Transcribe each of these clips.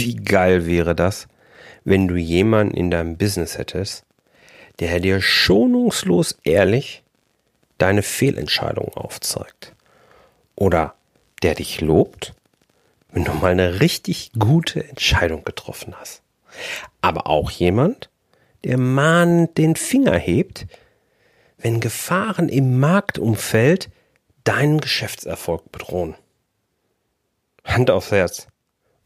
Wie geil wäre das, wenn du jemanden in deinem Business hättest, der dir schonungslos ehrlich deine Fehlentscheidungen aufzeigt. Oder der dich lobt, wenn du mal eine richtig gute Entscheidung getroffen hast. Aber auch jemand, der mahnend den Finger hebt, wenn Gefahren im Marktumfeld deinen Geschäftserfolg bedrohen. Hand aufs Herz.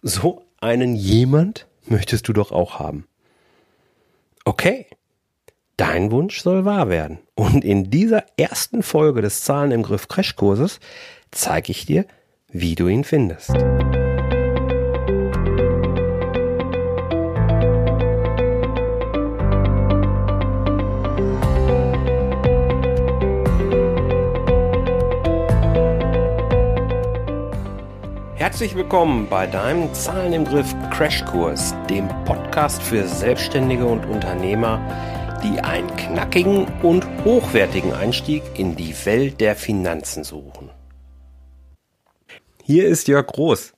So einen jemand möchtest du doch auch haben. Okay, dein Wunsch soll wahr werden. Und in dieser ersten Folge des Zahlen im Griff Crashkurses zeige ich dir, wie du ihn findest. Herzlich willkommen bei deinem Zahlen im Griff Crashkurs, dem Podcast für Selbstständige und Unternehmer, die einen knackigen und hochwertigen Einstieg in die Welt der Finanzen suchen. Hier ist Jörg Groß.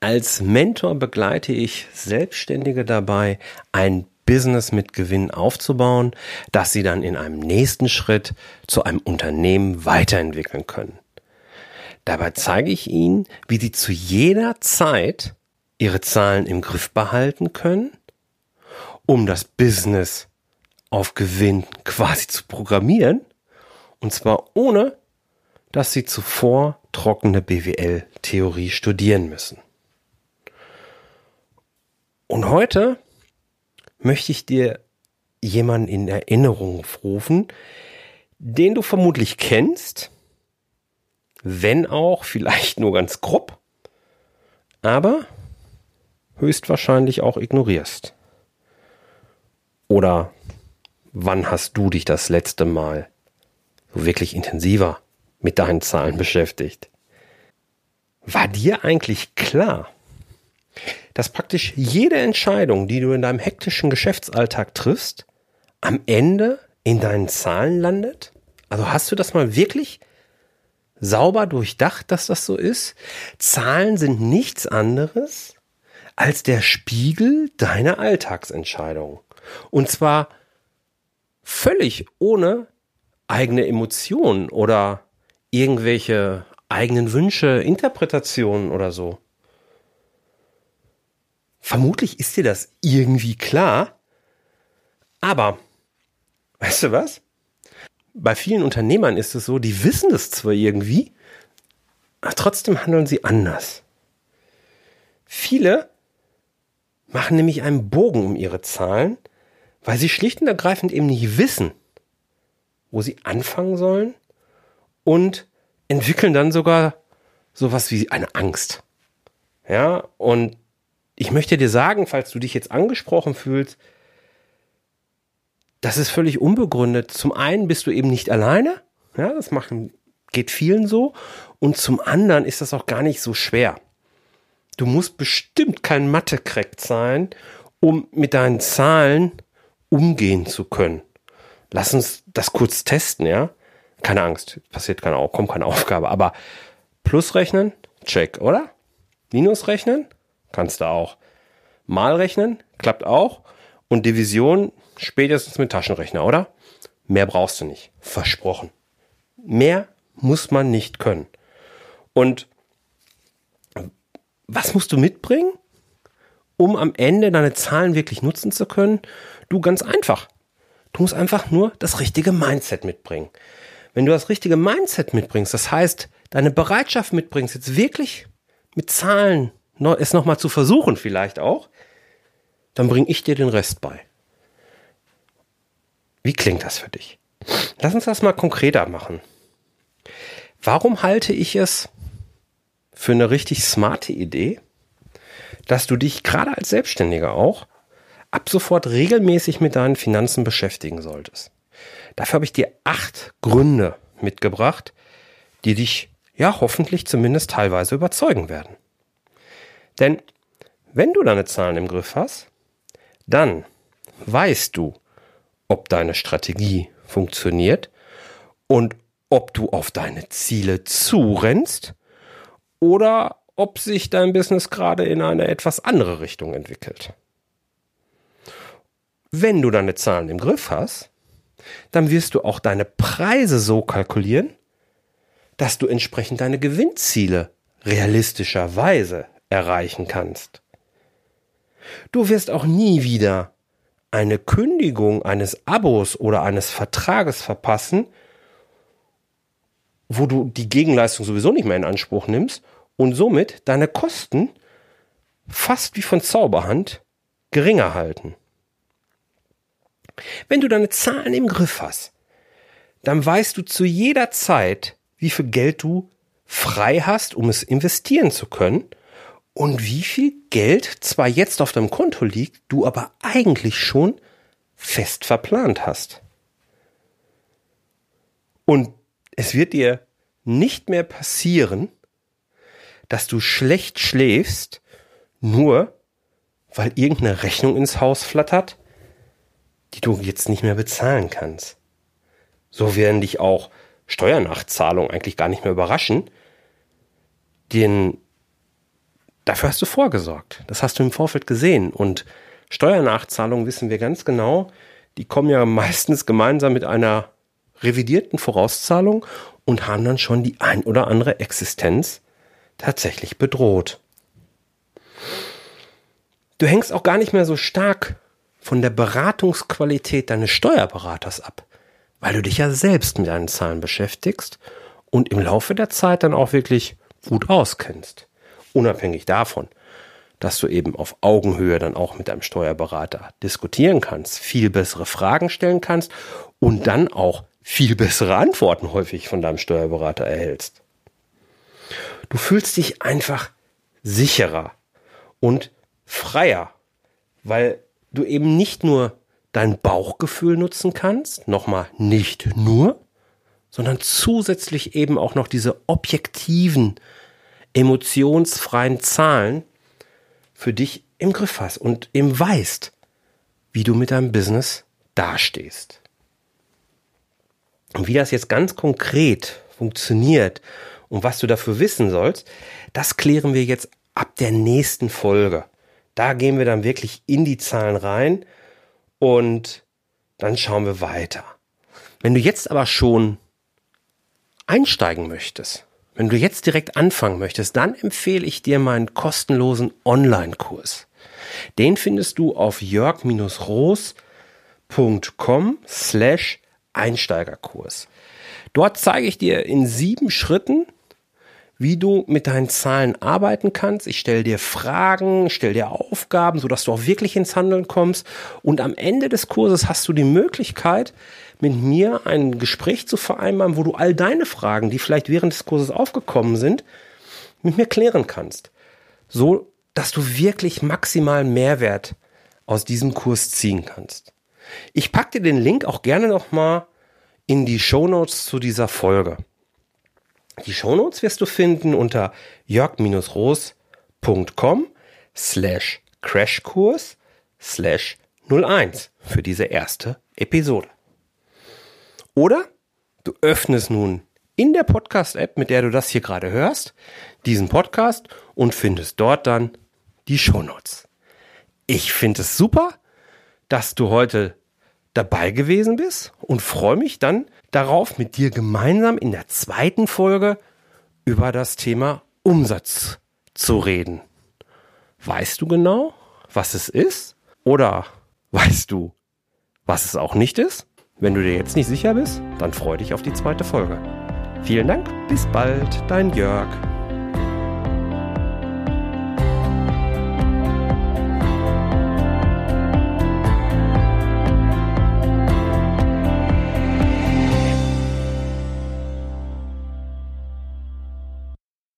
Als Mentor begleite ich Selbstständige dabei, ein Business mit Gewinn aufzubauen, das sie dann in einem nächsten Schritt zu einem Unternehmen weiterentwickeln können. Dabei zeige ich Ihnen, wie Sie zu jeder Zeit Ihre Zahlen im Griff behalten können, um das Business auf Gewinn quasi zu programmieren, und zwar ohne, dass Sie zuvor trockene BWL-Theorie studieren müssen. Und heute möchte ich dir jemanden in Erinnerung rufen, den du vermutlich kennst, wenn auch vielleicht nur ganz grob, aber höchstwahrscheinlich auch ignorierst. Oder wann hast du dich das letzte Mal so wirklich intensiver mit deinen Zahlen beschäftigt? War dir eigentlich klar, dass praktisch jede Entscheidung, die du in deinem hektischen Geschäftsalltag triffst, am Ende in deinen Zahlen landet? Also hast du das mal wirklich sauber durchdacht, dass das so ist. Zahlen sind nichts anderes als der Spiegel deiner Alltagsentscheidung. Und zwar völlig ohne eigene Emotionen oder irgendwelche eigenen Wünsche, Interpretationen oder so. Vermutlich ist dir das irgendwie klar, aber weißt du was? Bei vielen Unternehmern ist es so, die wissen es zwar irgendwie, aber trotzdem handeln sie anders. Viele machen nämlich einen Bogen um ihre Zahlen, weil sie schlicht und ergreifend eben nicht wissen, wo sie anfangen sollen und entwickeln dann sogar sowas wie eine Angst. Ja, und ich möchte dir sagen, falls du dich jetzt angesprochen fühlst, das ist völlig unbegründet. Zum einen bist du eben nicht alleine. Ja, das machen, geht vielen so. Und zum anderen ist das auch gar nicht so schwer. Du musst bestimmt kein Mathe-Crack sein, um mit deinen Zahlen umgehen zu können. Lass uns das kurz testen, ja? Keine Angst, passiert keine, kommt keine Aufgabe. Aber Plus rechnen, check, oder? Minus rechnen, kannst du auch. Mal rechnen, klappt auch. Und Division, Spätestens mit Taschenrechner, oder? Mehr brauchst du nicht. Versprochen. Mehr muss man nicht können. Und was musst du mitbringen, um am Ende deine Zahlen wirklich nutzen zu können? Du ganz einfach. Du musst einfach nur das richtige Mindset mitbringen. Wenn du das richtige Mindset mitbringst, das heißt, deine Bereitschaft mitbringst, jetzt wirklich mit Zahlen es nochmal zu versuchen vielleicht auch, dann bringe ich dir den Rest bei. Wie klingt das für dich? Lass uns das mal konkreter machen. Warum halte ich es für eine richtig smarte Idee, dass du dich gerade als Selbstständiger auch ab sofort regelmäßig mit deinen Finanzen beschäftigen solltest? Dafür habe ich dir acht Gründe mitgebracht, die dich ja hoffentlich zumindest teilweise überzeugen werden. Denn wenn du deine Zahlen im Griff hast, dann weißt du, ob deine Strategie funktioniert und ob du auf deine Ziele zurennst oder ob sich dein Business gerade in eine etwas andere Richtung entwickelt. Wenn du deine Zahlen im Griff hast, dann wirst du auch deine Preise so kalkulieren, dass du entsprechend deine Gewinnziele realistischerweise erreichen kannst. Du wirst auch nie wieder eine Kündigung eines Abos oder eines Vertrages verpassen, wo du die Gegenleistung sowieso nicht mehr in Anspruch nimmst und somit deine Kosten fast wie von Zauberhand geringer halten. Wenn du deine Zahlen im Griff hast, dann weißt du zu jeder Zeit, wie viel Geld du frei hast, um es investieren zu können und wie viel Geld zwar jetzt auf deinem Konto liegt, du aber eigentlich schon fest verplant hast. Und es wird dir nicht mehr passieren, dass du schlecht schläfst, nur weil irgendeine Rechnung ins Haus flattert, die du jetzt nicht mehr bezahlen kannst. So werden dich auch Steuernachzahlungen eigentlich gar nicht mehr überraschen, denn dafür hast du vorgesorgt. Das hast du im Vorfeld gesehen. Und Steuernachzahlungen wissen wir ganz genau, die kommen ja meistens gemeinsam mit einer revidierten Vorauszahlung und haben dann schon die ein oder andere Existenz tatsächlich bedroht. Du hängst auch gar nicht mehr so stark von der Beratungsqualität deines Steuerberaters ab, weil du dich ja selbst mit deinen Zahlen beschäftigst und im Laufe der Zeit dann auch wirklich gut auskennst. Unabhängig davon, dass du eben auf Augenhöhe dann auch mit deinem Steuerberater diskutieren kannst, viel bessere Fragen stellen kannst und dann auch viel bessere Antworten häufig von deinem Steuerberater erhältst. Du fühlst dich einfach sicherer und freier, weil du eben nicht nur dein Bauchgefühl nutzen kannst, nochmal nicht nur, sondern zusätzlich eben auch noch diese objektiven, emotionsfreien Zahlen für dich im Griff hast und eben weißt, wie du mit deinem Business dastehst. Und wie das jetzt ganz konkret funktioniert und was du dafür wissen sollst, das klären wir jetzt ab der nächsten Folge. Da gehen wir dann wirklich in die Zahlen rein und dann schauen wir weiter. Wenn du jetzt aber schon einsteigen möchtest, wenn du jetzt direkt anfangen möchtest, dann empfehle ich dir meinen kostenlosen Online-Kurs. Den findest du auf jörg-roos.com slash Einsteigerkurs. Dort zeige ich dir in sieben Schritten, wie du mit deinen Zahlen arbeiten kannst. Ich stelle dir Fragen, stelle dir Aufgaben, sodass du auch wirklich ins Handeln kommst. Und am Ende des Kurses hast du die Möglichkeit, mit mir ein Gespräch zu vereinbaren, wo du all deine Fragen, die vielleicht während des Kurses aufgekommen sind, mit mir klären kannst. So, dass du wirklich maximal Mehrwert aus diesem Kurs ziehen kannst. Ich packe dir den Link auch gerne nochmal in die Show Notes zu dieser Folge. Die Shownotes wirst du finden unter jörg-roos.com slash crashkurs slash 01 für diese erste Episode. Oder du öffnest nun in der Podcast-App, mit der du das hier gerade hörst, diesen Podcast und findest dort dann die Shownotes. Ich finde es super, dass du heute dabei gewesen bist und freue mich dann darauf, mit dir gemeinsam in der zweiten Folge über das Thema Umsatz zu reden. Weißt du genau, was es ist? Oder weißt du, was es auch nicht ist? Wenn du dir jetzt nicht sicher bist, dann freu dich auf die zweite Folge. Vielen Dank, bis bald, dein Jörg.